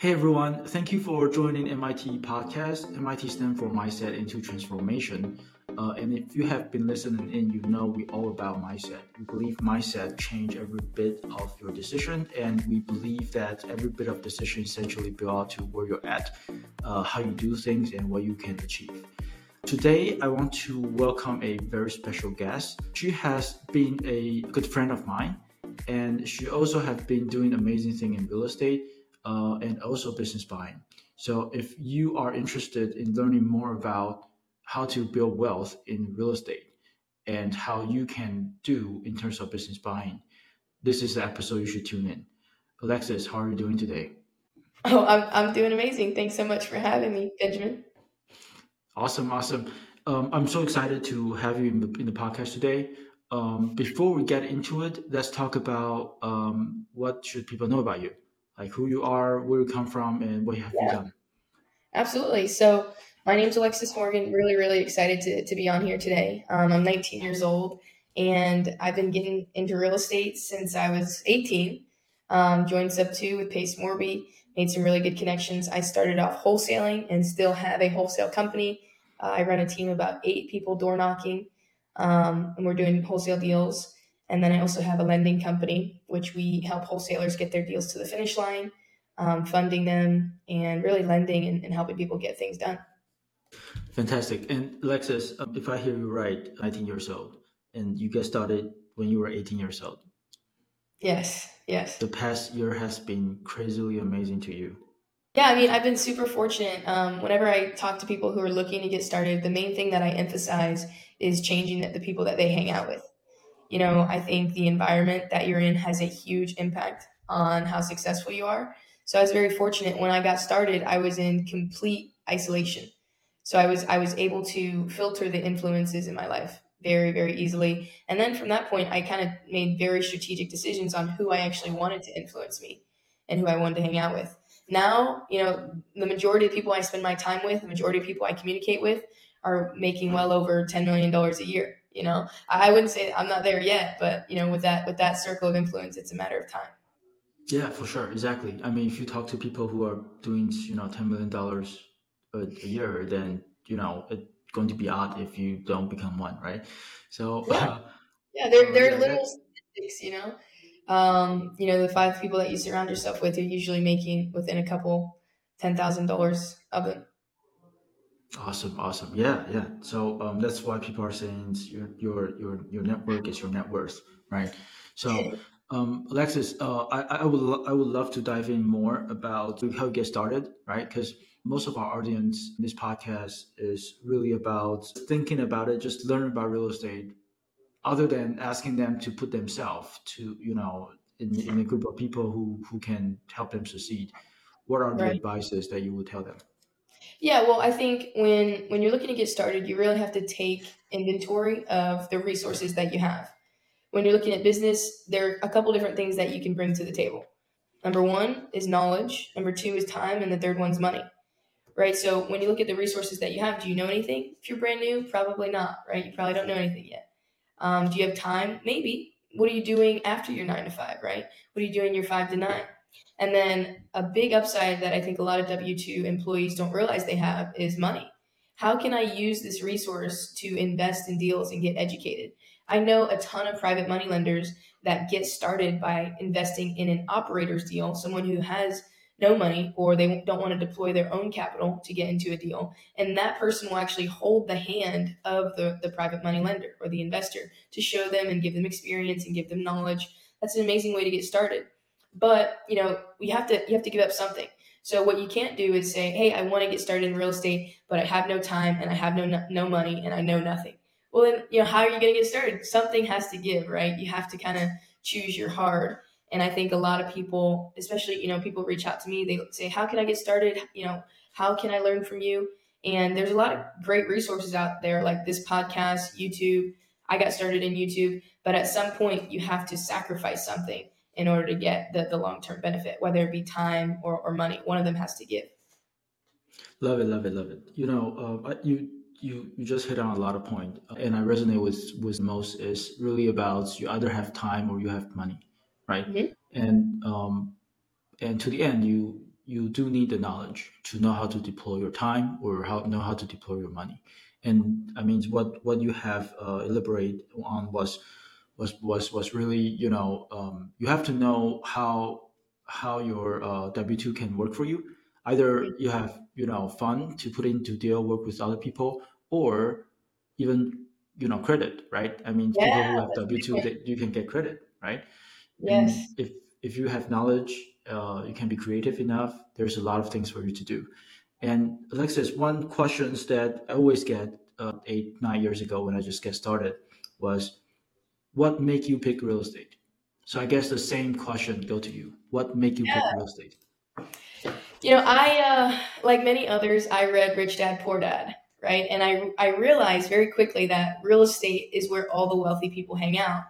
Hey everyone, thank you for joining MIT podcast. MIT stands for Mindset into Transformation. Uh, and if you have been listening in, you know we all about mindset. We believe mindset change every bit of your decision, and we believe that every bit of decision essentially build to where you're at, uh, how you do things, and what you can achieve. Today, I want to welcome a very special guest. She has been a good friend of mine, and she also has been doing amazing thing in real estate uh, and also business buying. So if you are interested in learning more about how to build wealth in real estate and how you can do in terms of business buying, this is the episode you should tune in. Alexis, how are you doing today? Oh, I'm, I'm doing amazing. Thanks so much for having me, Benjamin. Awesome, awesome. Um, I'm so excited to have you in the, in the podcast today. Um, before we get into it, let's talk about um, what should people know about you like who you are, where you come from, and what you have yeah. you done. Absolutely. So my name's Alexis Morgan. Really, really excited to, to be on here today. Um, I'm 19 years old, and I've been getting into real estate since I was 18. Um, joined Subto with Pace Morby, made some really good connections. I started off wholesaling and still have a wholesale company. Uh, I run a team of about eight people door knocking, um, and we're doing wholesale deals. And then I also have a lending company, which we help wholesalers get their deals to the finish line, um, funding them, and really lending and, and, helping people get things done. Fantastic. And Alexis, um, if I hear you right, 19 years old, and you get started when you were 18 years old. Yes, yes. The past year has been crazily amazing to you. Yeah, I mean, I've been super fortunate. Um, whenever I talk to people who are looking to get started, the main thing that I emphasize is changing the people that they hang out with you know, I think the environment that you're in has a huge impact on how successful you are. So I was very fortunate when I got started, I was in complete isolation. So I was I was able to filter the influences in my life very very easily. And then from that point, I kind of made very strategic decisions on who I actually wanted to influence me and who I wanted to hang out with. Now, you know, the majority of people I spend my time with, the majority of people I communicate with are making well over $10 million a year you know? I wouldn't say i'm not there yet but you know with that with that circle of influence it's a matter of time. Yeah for sure. Exactly. I mean if you talk to people who are doing you know 10 million dollars a, year then you know it's going to be odd if you don't become one right? So yeah, uh, yeah they're, they're yeah, little statistics you know? Um, you know the five people that you surround yourself with are usually making within a couple ten thousand dollars of it Awesome, awesome. Yeah, yeah. So um, that's why people are saying your your your your network is your net worth, right? So, um, Alexis, uh, I I would lo- I would love to dive in more about how you get started, right? Because most of our audience in this podcast is really about thinking about it, just learning about real estate, other than asking them to put themselves to you know in, in a group of people who who can help them succeed. What are the right. advices that you would tell them? Yeah, well, I think when when you're looking to get started, you really have to take inventory of the resources that you have. When you're looking at business, there are a couple different things that you can bring to the table. Number one is knowledge. Number two is time, and the third one's money. Right. So when you look at the resources that you have, do you know anything? If you're brand new, probably not. Right. You probably don't know anything yet. Um, do you have time? Maybe. What are you doing after your nine to five? Right. What are you doing your five to nine? And then a big upside that I think a lot of W 2 employees don't realize they have is money. How can I use this resource to invest in deals and get educated? I know a ton of private money lenders that get started by investing in an operator's deal, someone who has no money or they don't want to deploy their own capital to get into a deal. And that person will actually hold the hand of the, the private money lender or the investor to show them and give them experience and give them knowledge. That's an amazing way to get started. But you know, we have to you have to give up something. So what you can't do is say, "Hey, I want to get started in real estate, but I have no time and I have no no money and I know nothing." Well, then you know, how are you going to get started? Something has to give, right? You have to kind of choose your hard. And I think a lot of people, especially you know, people reach out to me. They say, "How can I get started? You know, how can I learn from you?" And there's a lot of great resources out there, like this podcast, YouTube. I got started in YouTube, but at some point you have to sacrifice something in order to get the, the long term benefit, whether it be time or, or money. One of them has to give. Love it, love it, love it. You know, uh, you you you just hit on a lot of point, and I resonate with with most is really about you either have time or you have money, right? Mm-hmm. And um, and to the end, you you do need the knowledge to know how to deploy your time or how know how to deploy your money. And I mean, what what you have uh, elaborate on was was was was really you know um, you have to know how how your uh, W two can work for you. Either you have you know fun to put into deal work with other people, or even you know credit, right? I mean, yeah, people who have W two, that you can get credit, right? Yes. And if if you have knowledge, uh, you can be creative enough. There's a lot of things for you to do. And Alexis, one questions that I always get uh, eight nine years ago when I just get started was, what make you pick real estate? So I guess the same question go to you. What make you yeah. pick real estate? You know, I uh, like many others, I read Rich Dad Poor Dad, right? And I I realized very quickly that real estate is where all the wealthy people hang out.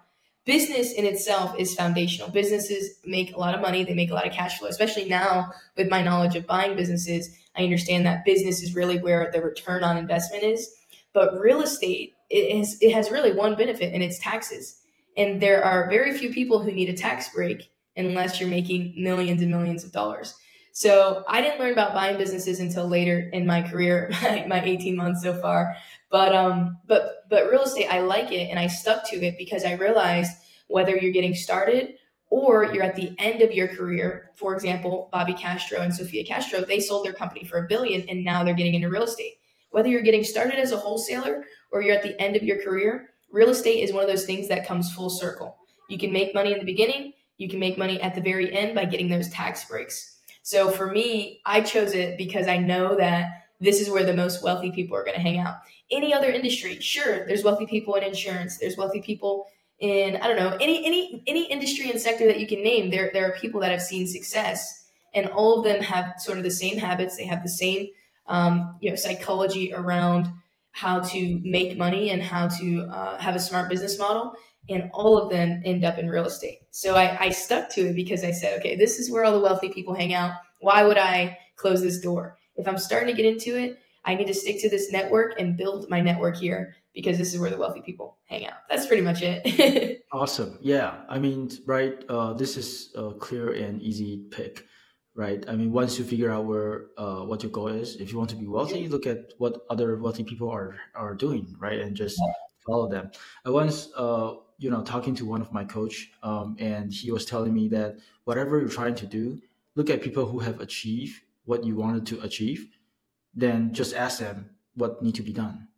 Business in itself is foundational. Businesses make a lot of money, they make a lot of cash flow, especially now with my knowledge of buying businesses. I understand that business is really where the return on investment is. But real estate, it has, it has really one benefit, and it's taxes. And there are very few people who need a tax break unless you're making millions and millions of dollars. So I didn't learn about buying businesses until later in my career, my 18 months so far. But um, but but real estate, I like it, and I stuck to it because I realized whether you're getting started or you're at the end of your career. For example, Bobby Castro and Sofia Castro, they sold their company for a billion, and now they're getting into real estate. Whether you're getting started as a wholesaler or you're at the end of your career, real estate is one of those things that comes full circle. You can make money in the beginning, you can make money at the very end by getting those tax breaks. So for me, I chose it because I know that this is where the most wealthy people are going to hang out. Any other industry, sure, there's wealthy people in insurance, there's wealthy people in I don't know, any any any industry and sector that you can name. There there are people that have seen success and all of them have sort of the same habits, they have the same um, you know psychology around how to make money and how to uh, have a smart business model. And all of them end up in real estate. So I, I stuck to it because i said okay this is where all the wealthy people hang out. Why would i close this door? If i'm starting to get into it i need to stick to this network and build my network here because this is where the wealthy people hang out. That's pretty much it. Awesome. Yeah. I mean right uh, this is a clear and easy pick right? I mean, once you figure out where uh, what your goal is, if you want to be wealthy, look at what other wealthy people are are doing, right, and just follow them. I once, uh, you know, talking to one of my coach, um, and he was telling me that whatever you're trying to do, look at people who have achieved what you wanted to achieve, then just ask them what need to be done.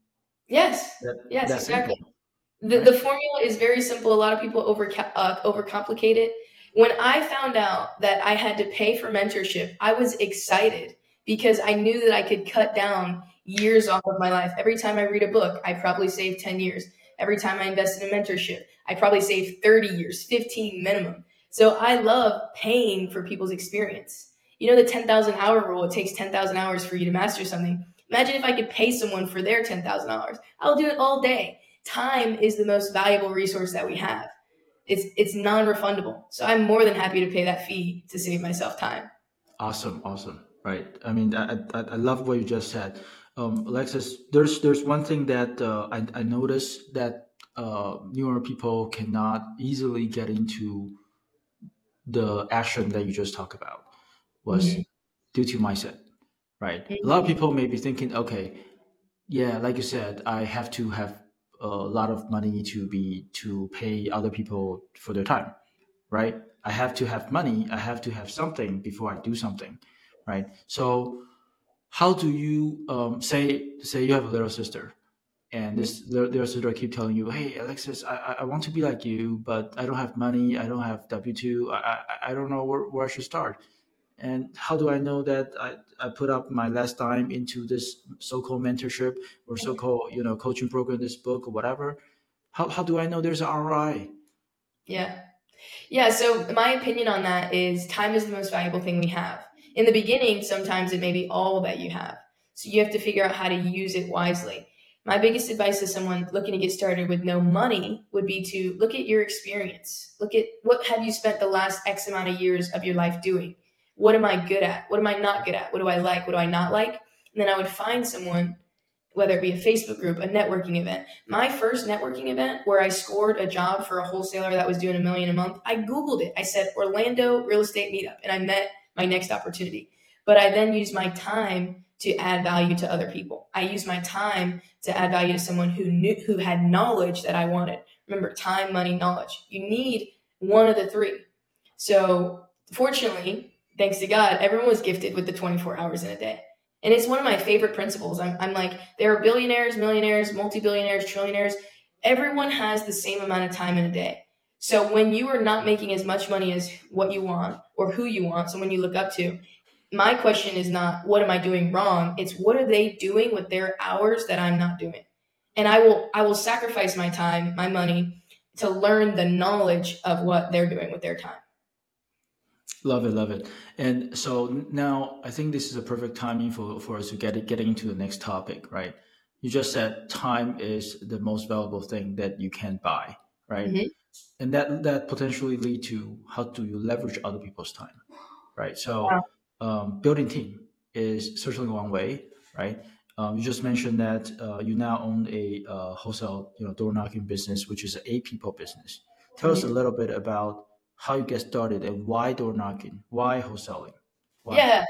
Yes. That, yes, exactly. Simple, the, right? the formula is very simple. A lot of people over uh, overcomplicate it when I found out that I had to pay for mentorship, I was excited because I knew that I could cut down years off of my life. Every time I read a book, I probably save 10 years. Every time I invest in a mentorship, I probably save 30 years, 15 minimum. So I love paying for people's experience. You know, the 10,000 hour rule, it takes 10,000 hours for you to master something. Imagine if I could pay someone for their 10,000 hours. I'll do it all day. Time is the most valuable resource that we have it's it's non-refundable. So I'm more than happy to pay that fee to save myself time. Awesome, awesome. Right. I mean, I I, I love what you just said, um, Alexis. There's there's one thing that uh, I I noticed that uh, newer people cannot easily get into the action that you just talked about was mm-hmm. due to mindset. Right. Mm-hmm. A lot of people may be thinking, okay, yeah, like you said, I have to have a lot of money to be to pay other people for their time right? I have to have money i have to have something before i do something right? So how do you um, say say you have a little sister and this little sister keep telling you hey alexis I, I want to be like you but i don't have money i don't have w2 i, I, I don't know where, where i should start and how do I know that I, I put up my last time into this so-called mentorship or so-called you know coaching program, this book or whatever? How how do I know there's an ROI? Yeah, yeah. So my opinion on that is time is the most valuable thing we have. In the beginning, sometimes it may be all that you have. So you have to figure out how to use it wisely. My biggest advice to someone looking to get started with no money would be to look at your experience. Look at what have you spent the last X amount of years of your life doing what am I good at? What am I not good at? What do I like? What do I not like? And then I would find someone, whether it be a Facebook group, a networking event. My first networking event where I scored a job for a wholesaler that was doing a million a month, I Googled it. I said Orlando real estate meetup and I met my next opportunity. but I then use my time to add value to other people. I use my time to add value to someone who knew who had knowledge that I wanted. Remember, time, money, knowledge. You need one of the three. So fortunately, thanks to God, everyone was gifted with the 24 hours in a day. And it's one of my favorite principles. I'm, I'm like, there are billionaires, millionaires, multi billionaires, trillionaires. Everyone has the same amount of time in a day. So when you are not making as much money as what you want or who you want, someone you look up to, my question is not what am I doing wrong? It's what are they doing with their hours that I'm not doing? And I will I will sacrifice my time, my money to learn the knowledge of what they're doing with their time. Love it, love it. And so now I think this is a perfect timing for, for us to get it, getting into the next topic, right? You just said time is the most valuable thing that you can buy, right? Mm-hmm. And that that potentially lead to how do you leverage other people's time, right? So wow um, building team is certainly one way, right? Um, you just mentioned that uh, you now own a uh, wholesale, you know, door knocking business, which is a people business. Tell mm-hmm. us a little bit about how you get started and why door knocking, why wholesaling. Why? Yeah,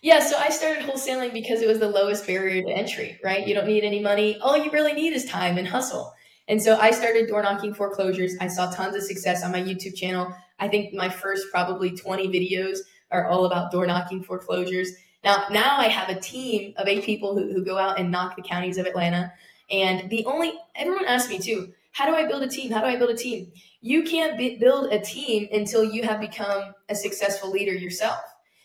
yeah. So I started wholesaling because it was the lowest barrier to entry, right? You don't need any money. All you really need is time and hustle. And so I started door knocking foreclosures. I saw tons of success on my YouTube channel. I think my first probably 20 videos are all about door knocking foreclosures. Now, now I have a team of eight people who, who go out and knock the counties of Atlanta. And the only, everyone asks me too, how do I build a team? How do I build a team? You can't build a team until you have become a successful leader yourself.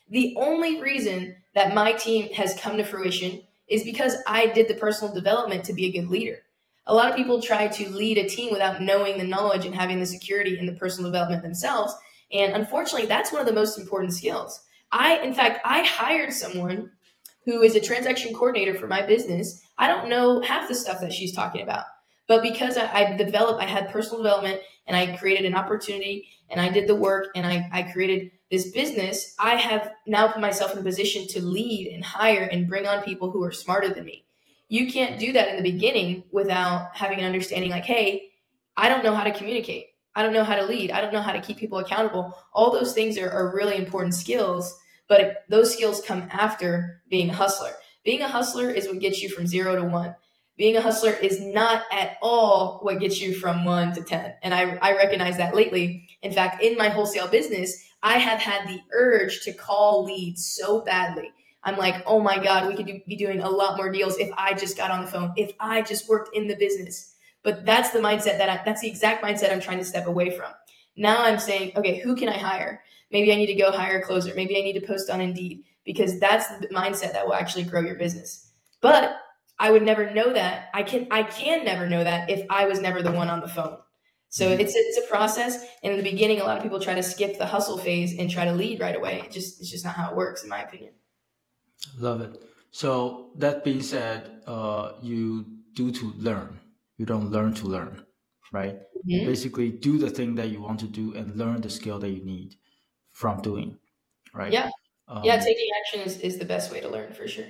The only reason that my team has come to fruition is because I did the personal development to be a good leader. A lot of people try to lead a team without knowing the knowledge and having the security in the personal development themselves. And unfortunately, that's one of the most important skills. I, in fact, I hired someone who is a transaction coordinator for my business. I don't know half the stuff that she's talking about, but because I, I developed, I had personal development and I created an opportunity and I did the work and I, I created this business, I have now put myself in a position to lead and hire and bring on people who are smarter than me. You can't do that in the beginning without having an understanding like, hey, I don't know how to communicate. I don't know how to lead. I don't know how to keep people accountable. All those things are, are really important skills, but those skills come after being a hustler. Being a hustler is what gets you from zero to one. Being a hustler is not at all what gets you from one to 10. And I, I recognize that lately. In fact, in my wholesale business, I have had the urge to call leads so badly. I'm like, oh my God, we could do, be doing a lot more deals if I just got on the phone, if I just worked in the business. But that's the mindset that I, that's the exact mindset I'm trying to step away from. Now I'm saying, okay, who can I hire? Maybe I need to go hire a closer. Maybe I need to post on Indeed because that's the mindset that will actually grow your business. But I would never know that. I can I can never know that if I was never the one on the phone. So mm-hmm. it's it's a process. And in the beginning, a lot of people try to skip the hustle phase and try to lead right away. It just it's just not how it works, in my opinion. Love it. So that being said, uh, you do to learn you don't learn to learn, right? Mm-hmm. Basically, do the thing that you want to do and learn the skill that you need from doing, right? Yeah. Um, yeah, taking action is, is the best way to learn for sure.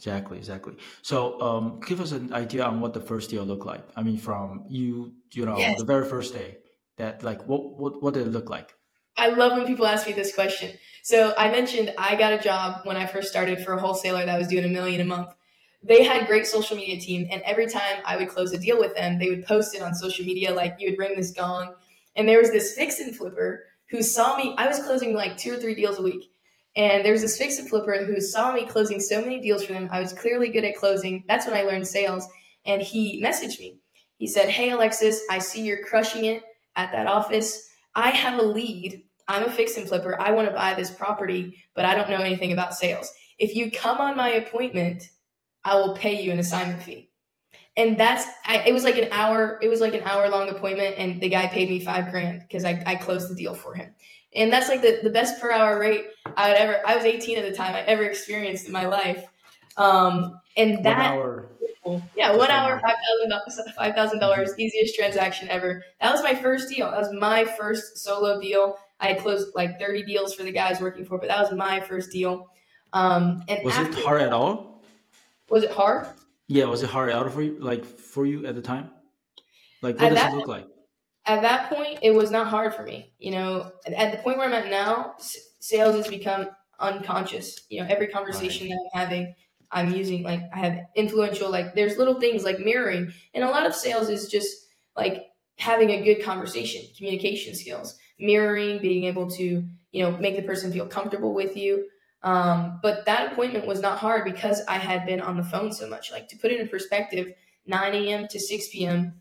Exactly, exactly. So, um, give us an idea on what the first deal looked like. I mean, from you, you know, yes. the very first day. That like, what what what did it look like? I love when people ask me this question. So I mentioned I got a job when I first started for a wholesaler that was doing a million a month they had great social media team and every time i would close a deal with them they would post it on social media like you would ring this gong and there was this fix and flipper who saw me i was closing like two or three deals a week and there was this fix and flipper who saw me closing so many deals for them. I was clearly good at closing. That's when i learned sales. And he messaged me. He said hey alexis i see you're crushing it at that office. I have a lead. I'm a fix and flipper. I want to buy this property but i don't know anything about sales. If you come on my appointment I will pay you an assignment fee. And that's, I, it was like an hour, it was like an hour long appointment and the guy paid me five grand because I, I closed the deal for him. And that's like the, the best per hour rate I would ever, I was 18 at the time I ever experienced in my life. Um, and that, one hour. yeah, one hour, $5,000, $5,000, easiest transaction ever. That was my first deal. That was my first solo deal. I had closed like 30 deals for the guys working for, but that was my first deal. Um, and was it hard at all? Was it hard? Yeah, was it hard out for you, like for you at the time? Like, what at does that, it look like? At that point, it was not hard for me. You know, at the point where I'm at now, sales has become unconscious. You know, every conversation right. that I'm having, I'm using like I have influential like there's little things like mirroring, and a lot of sales is just like having a good conversation, communication skills, mirroring, being able to you know make the person feel comfortable with you. Um, but that appointment was not hard because I had been on the phone so much. Like to put it in perspective, 9 a.m. to 6 p.m.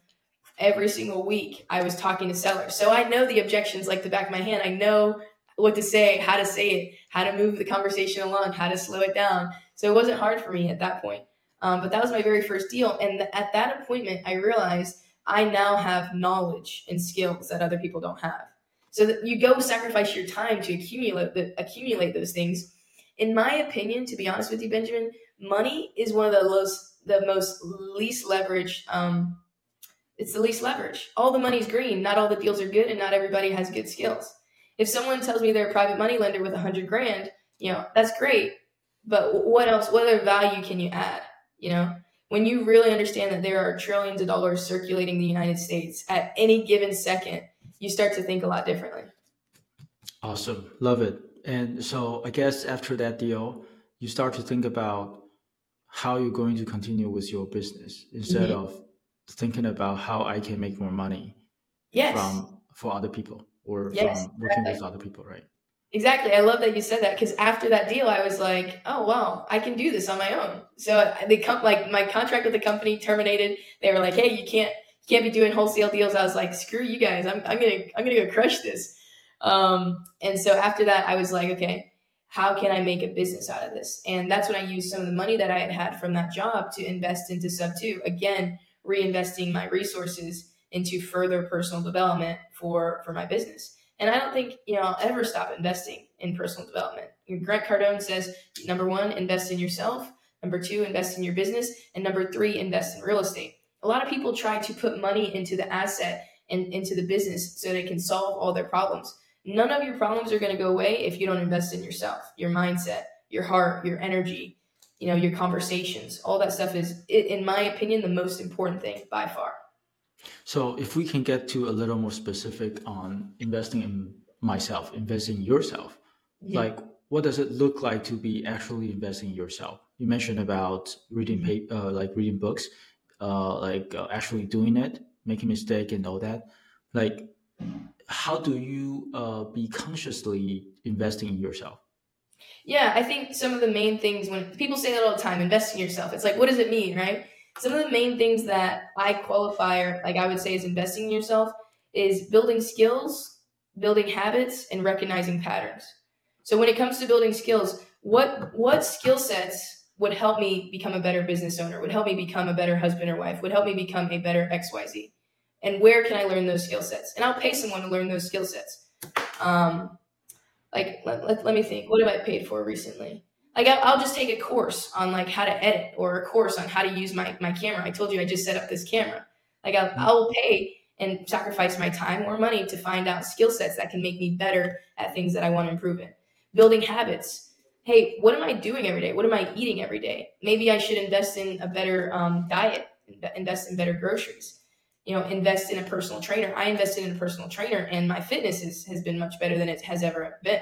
every single week, I was talking to sellers. So I know the objections like the back of my hand. I know what to say, how to say it, how to move the conversation along, how to slow it down. So it wasn't hard for me at that point. Um, but that was my very first deal. And th- at that appointment, I realized I now have knowledge and skills that other people don't have. So that you go sacrifice your time to accumulate the, accumulate those things. In my opinion, to be honest with you, Benjamin, money is one of the most the most least leveraged Um, it's the least leverage. All the money's green. Not all the deals are good, and not everybody has good skills. If someone tells me they're a private money lender with a hundred grand, you know that's great. But what else? What other value can you add? You know, when you really understand that there are trillions of dollars circulating in the United States at any given second, you start to think a lot differently. Awesome. Love it. And so I guess after that deal, you start to think about how you're going to continue with your business instead mm-hmm. of thinking about how I can make more money yes. from for other people or yes, from working exactly. with other people, right? Exactly. I love that you said that because after that deal, I was like, oh wow, I can do this on my own. So they come like my contract with the company terminated. They were like, hey, you can't you can't be doing wholesale deals. I was like, screw you guys. I'm I'm gonna I'm gonna go crush this. Um, and so after that, I was like, okay, how can I make a business out of this? And that's when I used some of the money that I had had from that job to invest into Subto. Again, reinvesting my resources into further personal development for, for my business. And I don't think, you know, I'll ever stop investing in personal development. Grant Cardone says, number one, invest in yourself. Number two, invest in your business. And number three, invest in real estate. A lot of people try to put money into the asset and into the business so they can solve all their problems none of your problems are going to go away if you don't invest in yourself, your mindset, your heart, your energy, you know, your conversations. All that stuff is, in my opinion, the most important thing by far. So, if we can get to a little more specific on investing in myself, investing in yourself, yeah. like what does it look like to be actually investing in yourself? You mentioned about reading, mm-hmm. uh, like reading books, uh, like uh, actually doing it, making mistake, and all that. Like, how do you uh, be consciously investing in yourself? Yeah, I think some of the main things when people say that all the time, invest in yourself. It's like, what does it mean, right? Some of the main things that I qualify, or like I would say, is investing in yourself is building skills, building habits, and recognizing patterns. So when it comes to building skills, what what skill sets would help me become a better business owner? Would help me become a better husband or wife? Would help me become a better X Y Z? and where can I learn those skill sets? And I'll pay someone to learn those skill sets. Um, like let, let, let, me think. What have I paid for recently? Like I'll, I'll just take a course on like how to edit or a course on how to use my my camera. I told you I just set up this camera. Like I'll, mm-hmm. I'll pay and sacrifice my time or money to find out skill sets that can make me better at things that I want to improve in. Building habits. Hey, what am I doing every day? What am I eating every day? Maybe I should invest in a better um, diet, invest in better groceries you know, invest in a personal trainer. I invested in a personal trainer and my fitness is, has been much better than it has ever been.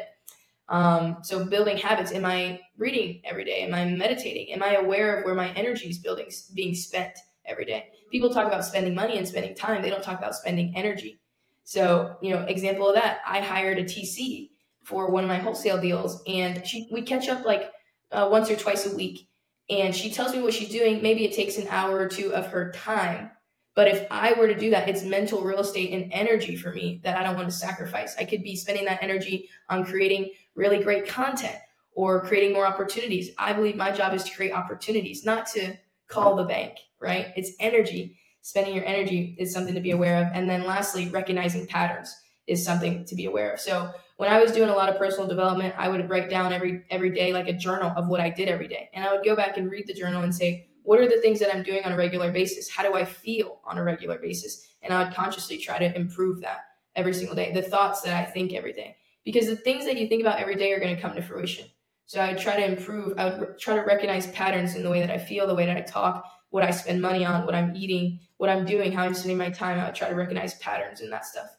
Um, so building habits. Am I reading every day? Am I meditating? Am I aware of where my energy is building, being spent every day? People talk about spending money and spending time. They don't talk about spending energy. So, you know, example of that, I hired a TC for one of my wholesale deals and she, we catch up like uh, once or twice a week. And she tells me what she's doing. Maybe it takes an hour or two of her time but if I were to do that, it's mental real estate and energy for me that I don't want to sacrifice. I could be spending that energy on creating really great content or creating more opportunities. I believe my job is to create opportunities, not to call the bank, right? It's energy. Spending your energy is something to be aware of. And then lastly, recognizing patterns is something to be aware of. So when I was doing a lot of personal development, I would write down every every day like a journal of what I did every day. And I would go back and read the journal and say, what are the things that I'm doing on a regular basis? How do I feel on a regular basis? And I would consciously try to improve that every single day. The thoughts that I think every day, because the things that you think about every day are going to come to fruition. So I would try to improve. I would try to recognize patterns in the way that I feel, the way that I talk, what I spend money on, what I'm eating, what I'm doing, how I'm spending my time. I would try to recognize patterns in that stuff.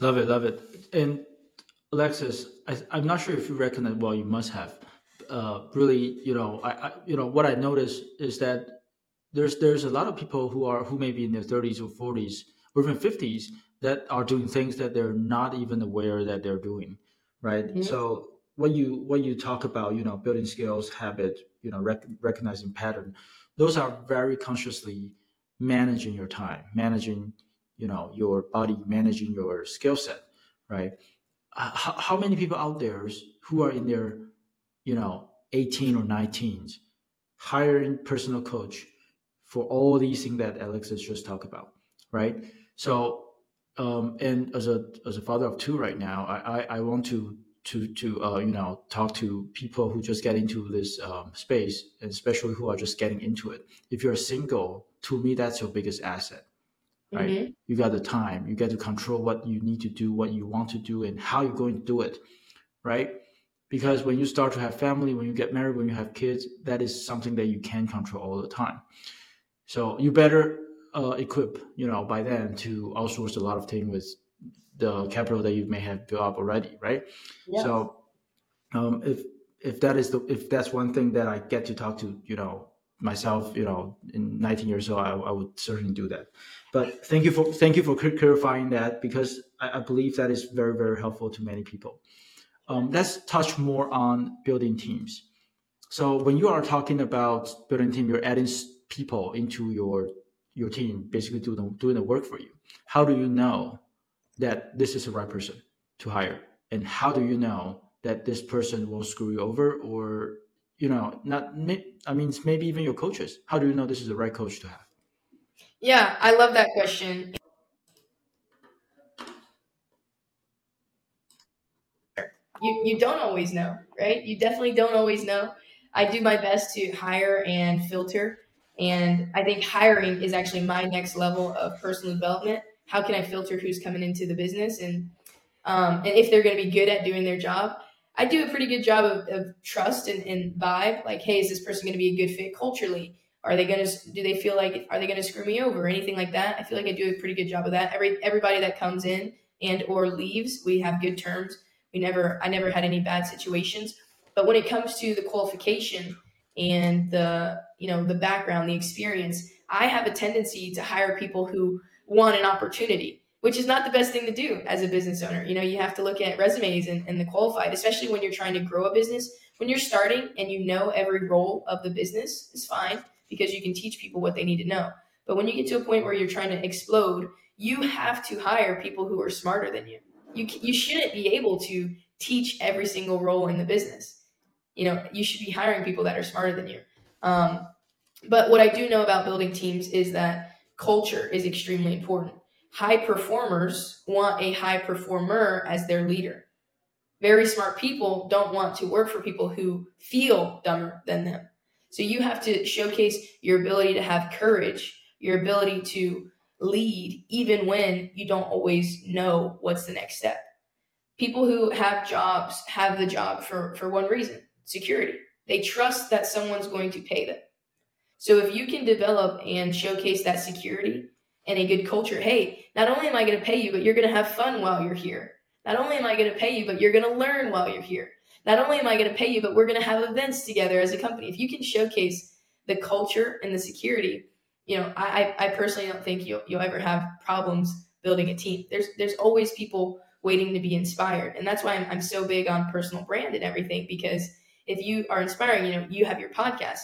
Love it, love it. And Alexis, I, am not sure if you recognize. Well, you must have. Uh, really, you know, I, I, you know, what I noticed is that there's there's a lot of people who are who may be in their 30s or 40s or even 50s that are doing things that they're not even aware that they're doing, right? Mm-hmm. So when you when you talk about you know building skills, habit, you know, rec- recognizing pattern, those are very consciously managing your time, managing you know your body, managing your skill set, right? how, how many people out there who are in their you know 18 or 19s hiring personal coach for all these things that Alexis just talked about, right? So, um, and as a as a father of two right now, I I, I want to to to uh, you know talk to people who just get into this um, space, and especially who are just getting into it. If you're single, to me, that's your biggest asset right? Mm-hmm. You got the time, you get to control what you need to do, what you want to do, and how you're going to do it, right? Because when you start to have family, when you get married, when you have kids, that is something that you can control all the time. So you better uh, equip, you know, by then to outsource a lot of things with the capital that you may have built up already, right? Yeah. So um, if if that is the if that's one thing that I get to talk to, you know, myself, you know, in 19 years old, I, I would certainly do that. But thank you for thank you for clarifying that because I, I believe that is very very helpful to many people. Um, let's touch more on building teams. So when you are talking about building team, you're adding people into your your team, basically doing the, doing the work for you. How do you know that this is the right person to hire? And how do you know that this person will screw you over or you know not i mean maybe even your coaches how do you know this is the right coach to have yeah, I love that question. You, you don't always know, right? You definitely don't always know. I do my best to hire and filter. And I think hiring is actually my next level of personal development. How can I filter who's coming into the business and um, and if they're going to be good at doing their job? I do a pretty good job of, of trust and, and vibe. Like, hey, is this person going to be a good fit culturally? Are they gonna? Do they feel like are they gonna screw me over or anything like that? I feel like I do a pretty good job of that. Every everybody that comes in and or leaves, we have good terms. We never, I never had any bad situations. But when it comes to the qualification and the you know the background, the experience, I have a tendency to hire people who want an opportunity, which is not the best thing to do as a business owner. You know, you have to look at resumes and, and the qualified, especially when you're trying to grow a business. When you're starting and you know every role of the business is fine because you can teach people what they need to know. But when you get to a point where you're trying to explode, you have to hire people who are smarter than you. You you shouldn't be able to teach every single role in the business. You know, you should be hiring people that are smarter than you. Um, but what I do know about building teams is that culture is extremely important. High performers want a high performer as their leader. Very smart people don't want to work for people who feel dumber than them. So you have to showcase your ability to have courage, your ability to lead, even when you don't always know what's the next step. People who have jobs have the job for, for one reason security. They trust that someone's going to pay them. So if you can develop and showcase that security and a good culture, hey, not only am I going to pay you, but you're going to have fun while you're here. Not only am I going to pay you, but you're going to learn while you're here not only am I going to pay you, but we're going to have events together as a company. If you can showcase the culture and the security, you know, I, I personally don't think you'll, you'll ever have problems building a team. There's, there's always people waiting to be inspired. And that's why I'm, I'm so big on personal brand and everything, because if you are inspiring, you know, you have your podcast,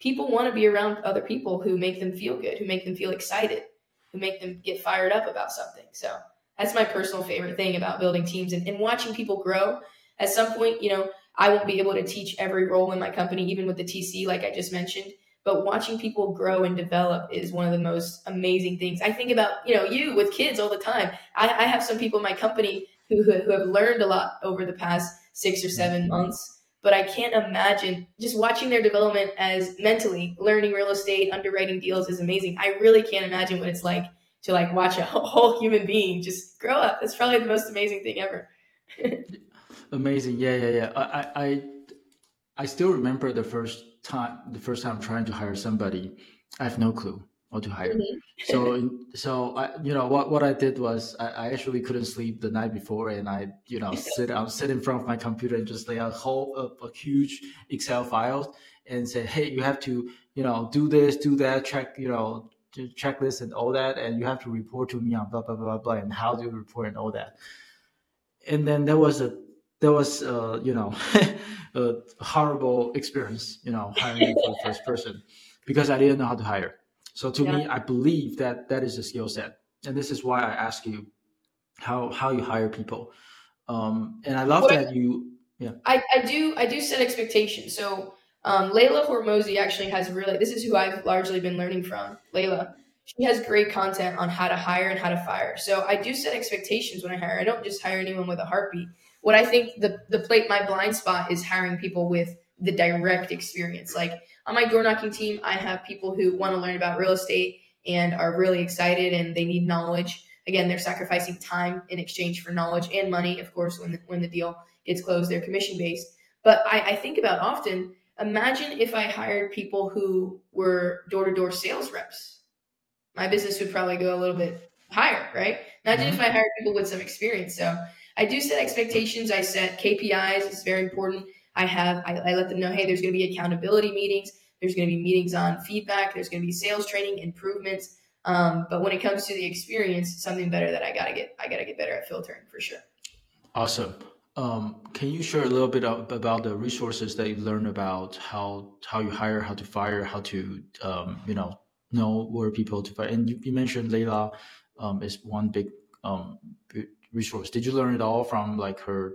people want to be around other people who make them feel good, who make them feel excited, who make them get fired up about something. So that's my personal favorite thing about building teams and, and watching people grow at some point, you know, I won't be able to teach every role in my company, even with the TC, like I just mentioned. But watching people grow and develop is one of the most amazing things. I think about, you know, you with kids all the time. I, I have some people in my company who, who have learned a lot over the past six or seven months but I can't imagine just watching their development as mentally learning real estate, underwriting deals is amazing. I really can't imagine what it's like to like watch a whole human being just grow up. That's probably the most amazing thing ever. Amazing. Yeah, yeah, yeah. I, I, I still remember the first time, the first time trying to hire somebody. I have no clue. or to hire. Mm-hmm. so so I, you know what what I did was I, I, actually couldn't sleep the night before, and I you know sit I sit in front of my computer and just lay a whole a, a huge Excel file and say, hey, you have to you know do this, do that, check you know checklist and all that, and you have to report to me on blah blah blah blah, and how do you report and all that. And then there was a there was uh, you know a horrible experience, you know, hiring for the first person because I didn't know how to hire. So to yeah. me, I believe that that is a skill set, and this is why I ask you how how you hire people. Um, and I love well, that you. Yeah. I, I do I do set expectations. So um, Leila Hormozi actually has really this is who I've largely been learning from. Leila she has great content on how to hire and how to fire. So I do set expectations when I hire. I don't just hire anyone with a heartbeat. What I think the the plate my blind spot is hiring people with the direct experience. Like on my door knocking team, I have people who want to learn about real estate and are really excited and they need knowledge. Again, they're sacrificing time in exchange for knowledge and money. Of course, when the, when the deal gets closed, they're commission based. But I, I think about often. Imagine if I hired people who were door to door sales reps. My business would probably go a little bit higher, right? Imagine mm-hmm. if I hired people with some experience. So I do set expectations. I set KPIs. It's very important. I have I, I let them know, hey, there's going to be accountability meetings. There's going to be meetings on feedback. There's going to be sales training, improvements. Um, but when it comes to the experience, something better that I gotta get. I gotta get better at filtering for sure. Awesome. Um, can you share a little bit about the resources that you learned about how how you hire, how to fire, how to um, you know know where people to fire? And you, you mentioned Leila um, is one big um, resource. Did you learn it all from like her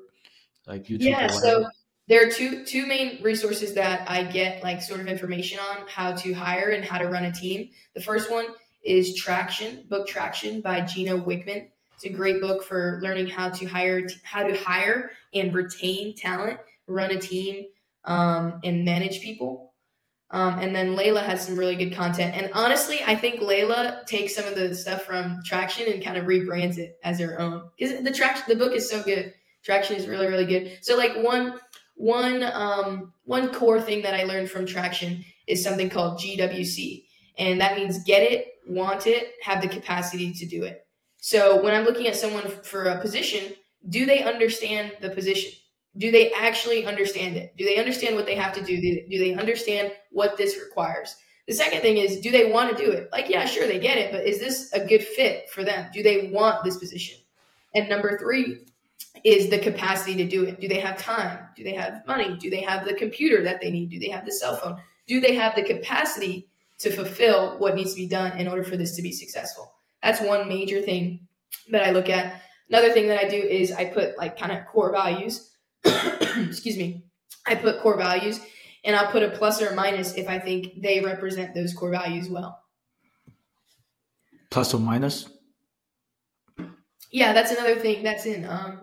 like YouTube? Yeah. So there are two two main resources that I get like sort of information on how to hire and how to run a team. The first one is Traction, book Traction by Gino Wickman. It's a great book for learning how to hire how to hire and retain talent, run a team, um, and manage people. Um, and then Leila has some really good content. And honestly, I think Leila takes some of the stuff from Traction and kind of rebrands it as her own because the traction the book is so good. Traction is really really good. So like one one um, one core thing that I learned from Traction is something called GWC, and that means get it, want it, have the capacity to do it. So when I'm looking at someone for a position, do they understand the position? Do they actually understand it? Do they understand what they have to do? Do they understand what this requires? The second thing is, do they want to do it? Like, yeah, sure, they get it, but is this a good fit for them? Do they want this position? And number three, is the capacity to do it. Do they have time? Do they have money? Do they have the computer that they need? Do they have the cell phone? Do they have the capacity to fulfill what needs to be done in order for this to be successful? That's one major thing that I look at. Another thing that I do is I put like kind of core values. Excuse me. I put core values and I'll put a plus or a minus if I think they represent those core values well. Plus or minus? Yeah, that's another thing that's in um,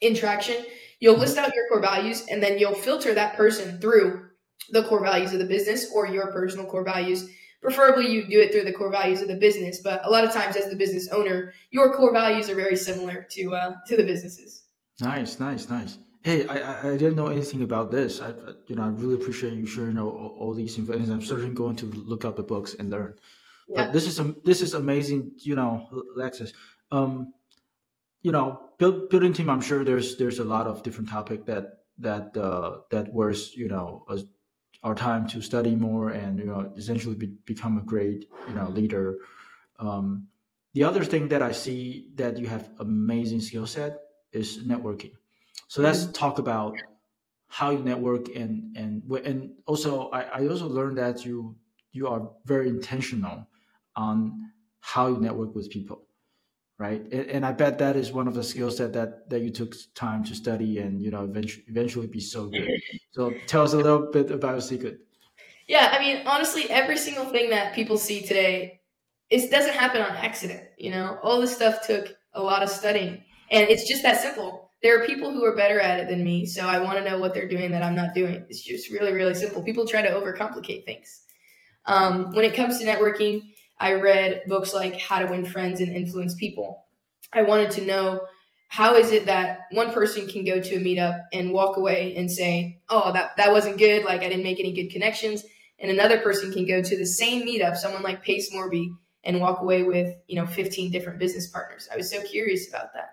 in Traction, you'll list out your core values and then you'll filter that person through the core values of the business or your personal core values. Preferably, you do it through the core values of the business, but a lot of times, as the business owner, your core values are very similar to uh, to the businesses. Nice, nice, nice. Hey, I, I didn't know anything about this. I you know I really appreciate you sharing all, all these information. I'm certainly going to look up the books and learn. Yeah. But this is this is amazing. You know, Alexis. Um, you know, build, building team. I'm sure there's there's a lot of different topic that that uh, that was you know our time to study more and you know essentially be, become a great you know leader. Um, the other thing that I see that you have amazing skill set is networking. So let's mm-hmm. talk about how you network and and and also I, I also learned that you you are very intentional on how you network with people right? And, and, i bet that is one of the skills that, that that you took time to study and you know eventually eventually be so good. So tell us a little bit about your secret. Yeah i mean honestly every single thing that people see today it doesn't happen on accident you know? All this stuff took a lot of studying and it's just that simple there are people who are better at it than me so i want to know what they're doing that i'm not doing it's just really really simple people try to overcomplicate things um, when it comes to networking I read books like How to Win Friends and Influence People. I wanted to know how is it that one person can go to a meetup and walk away and say, "Oh, that that wasn't good. Like I didn't make any good connections." and another person can go to the same meetup, someone like Pace Morby, and walk away with you know 15 different business partners. I was so curious about that.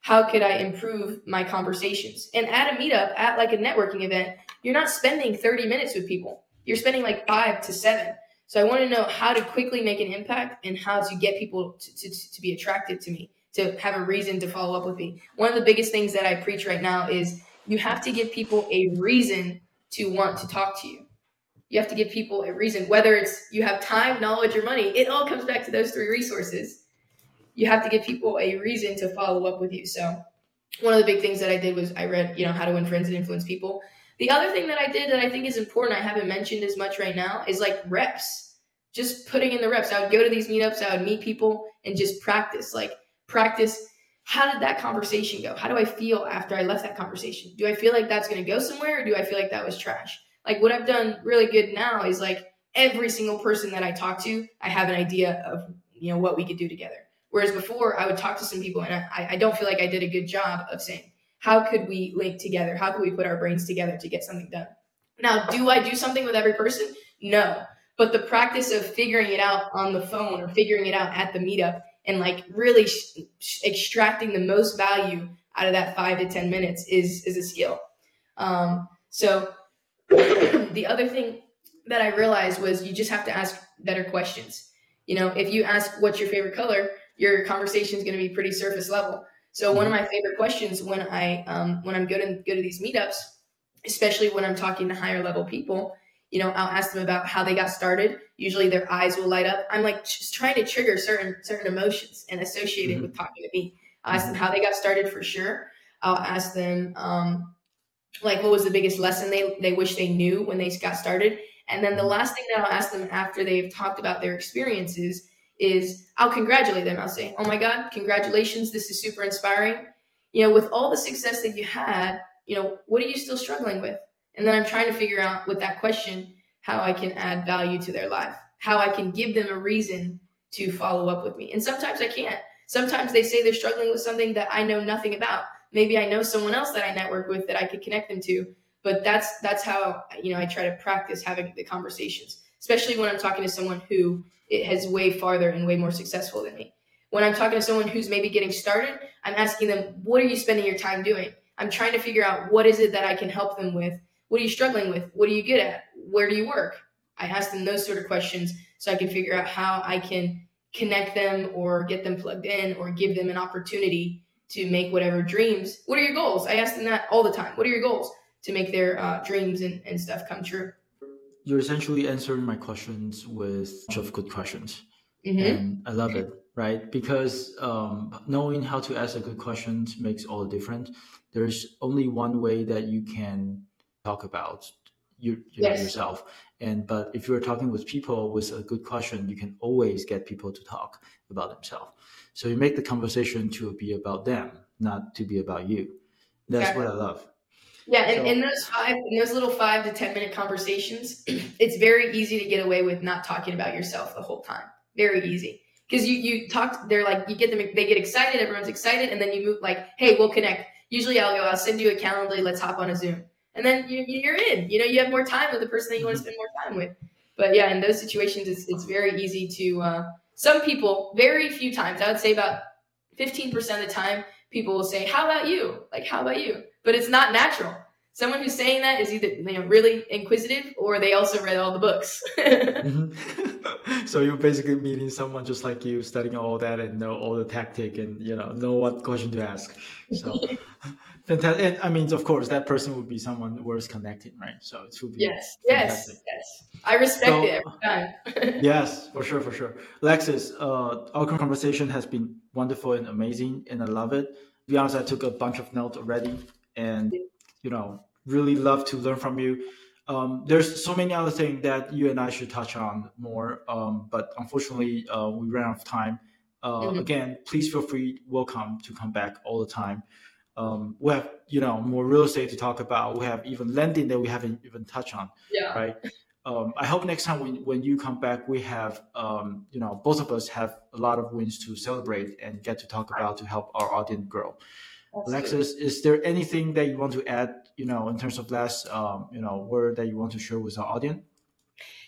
How could I improve my conversations? And at a meetup, at like a networking event, you're not spending 30 minutes with people. You're spending like five to seven. So I want to know how to quickly make an impact and how to get people to, to, to be attracted to me, to have a reason to follow up with me. One of the biggest things that I preach right now is you have to give people a reason to want to talk to you. You have to give people a reason, whether it's you have time, knowledge, or money. It all comes back to those three resources. You have to give people a reason to follow up with you. So, one of the big things that I did was I read, you know, How to Win Friends and Influence People. The other thing that I did that I think is important, I haven't mentioned as much right now, is like reps. Just putting in the reps. I would go to these meetups, I would meet people and just practice. Like, practice how did that conversation go? How do I feel after I left that conversation? Do I feel like that's going to go somewhere or do I feel like that was trash? Like what I've done really good now is like every single person that I talk to, I have an idea of, you know, what we could do together. Whereas before I would talk to some people and I, I don't feel like I did a good job of saying, how could we link together? How could we put our brains together to get something done? Now, do I do something with every person? No. But the practice of figuring it out on the phone or figuring it out at the meetup and like really sh- sh- extracting the most value out of that five to 10 minutes is, is a skill. Um, so the other thing that I realized was you just have to ask better questions. You know, if you ask what's your favorite color, your conversation is going to be pretty surface level. So one of my favorite questions when I um, when I'm go to go to these meetups, especially when I'm talking to higher level people, you know, I'll ask them about how they got started. Usually their eyes will light up. I'm like just trying to trigger certain certain emotions and associated mm-hmm. with talking to me. I'll ask them how they got started for sure. I'll ask them um, like what was the biggest lesson they they wish they knew when they got started. And then the mm-hmm. last thing that I'll ask them after they've talked about their experiences is I'll congratulate them. I'll say, "Oh my God, congratulations! This is super inspiring. You know, with all the success that you had, you know, what are you still struggling with?" And then I'm trying to figure out with that question how I can add value to their life, how I can give them a reason to follow up with me. And sometimes I can't. Sometimes they say they're struggling with something that I know nothing about. Maybe I know someone else that I network with that I could connect them to. But that's that's how you know I try to practice having the conversations, especially when I'm talking to someone who has way farther and way more successful than me. When I'm talking to someone who's maybe getting started, I'm asking them, "What are you spending your time doing?" I'm trying to figure out what is it that I can help them with what are you struggling with? What are you good at? Where do you work? I ask them those sort of questions so I can figure out how I can connect them or get them plugged in or give them an opportunity to make whatever dreams. What are your goals? I ask them that all the time. What are your goals to make their uh, dreams and, and stuff come true? You're essentially answering my questions with bunch of good questions. Mm-hmm. And I love it, right? Because um, knowing how to ask a good question makes all the difference. There's only one way that you can talk about you, you yes. know, yourself. And but if you're talking with people with a good question, you can always get people to talk about themselves. So you make the conversation to be about them, not to be about you. That's what I love. Yeah, and so, in those five, in those little five to ten minute conversations, it's very easy to get away with not talking about yourself the whole time. Very easy because you you talk. They're like you get them. They get excited. Everyone's excited, and then you move like, hey, we'll connect. Usually, I'll go. I'll send you a calendar. Let's hop on a Zoom and then you, you're in. You know, you have more time with the person that you want to mm-hmm. spend more time with. But yeah, in those situations, it's, it's very easy to. Uh, some people, very few times, I would say about 15% of the time, people will say, "How about you?" Like, "How about you?" But it's not natural. Someone who's saying that is either you know really inquisitive or they also read all the books. mm-hmm. So you're basically meeting someone just like you, studying all that and know all the tactic and you know know what question to ask. So fantastic. And I mean, of course, that person would be someone worth connecting, right? So it would be yes, fantastic. yes, yes. I respect so, it every time. yes, for sure, for sure. Lexis, uh, our conversation has been wonderful and amazing, and I love it. To be honest, I took a bunch of notes already, and you know, really love to learn from you. Um, there's so many other things that you and I should touch on more, um, but unfortunately, uh, we ran out of time. Uh, mm-hmm. Again, please feel free, welcome to come back all the time. Um, we have, you know, more real estate to talk about. We have even lending that we haven't even touched on. Yeah. Right. Um, I hope next time when, when you come back, we have, um, you know, both of us have a lot of wins to celebrate and get to talk about to help our audience grow. Alexis, is there anything that you want to add, you know, in terms of last, um, you know, word that you want to share with our audience?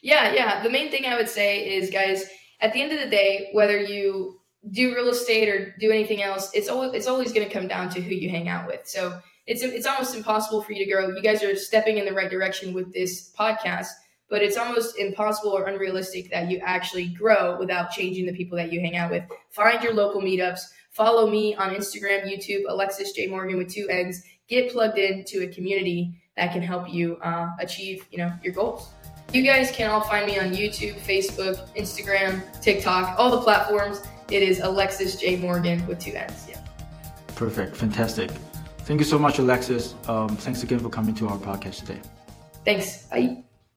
Yeah, yeah. The main thing I would say is, guys, at the end of the day, whether you do real estate or do anything else, it's always it's always going to come down to who you hang out with. So it's it's almost impossible for you to grow. You guys are stepping in the right direction with this podcast, but it's almost impossible or unrealistic that you actually grow without changing the people that you hang out with. Find your local meetups. Follow me on Instagram, YouTube, Alexis J Morgan with two N's. Get plugged into a community that can help you uh, achieve, you know, your goals. You guys can all find me on YouTube, Facebook, Instagram, TikTok, all the platforms. It is Alexis J Morgan with two N's. Yeah. Perfect. Fantastic. Thank you so much, Alexis. Um, thanks again for coming to our podcast today. Thanks. Bye.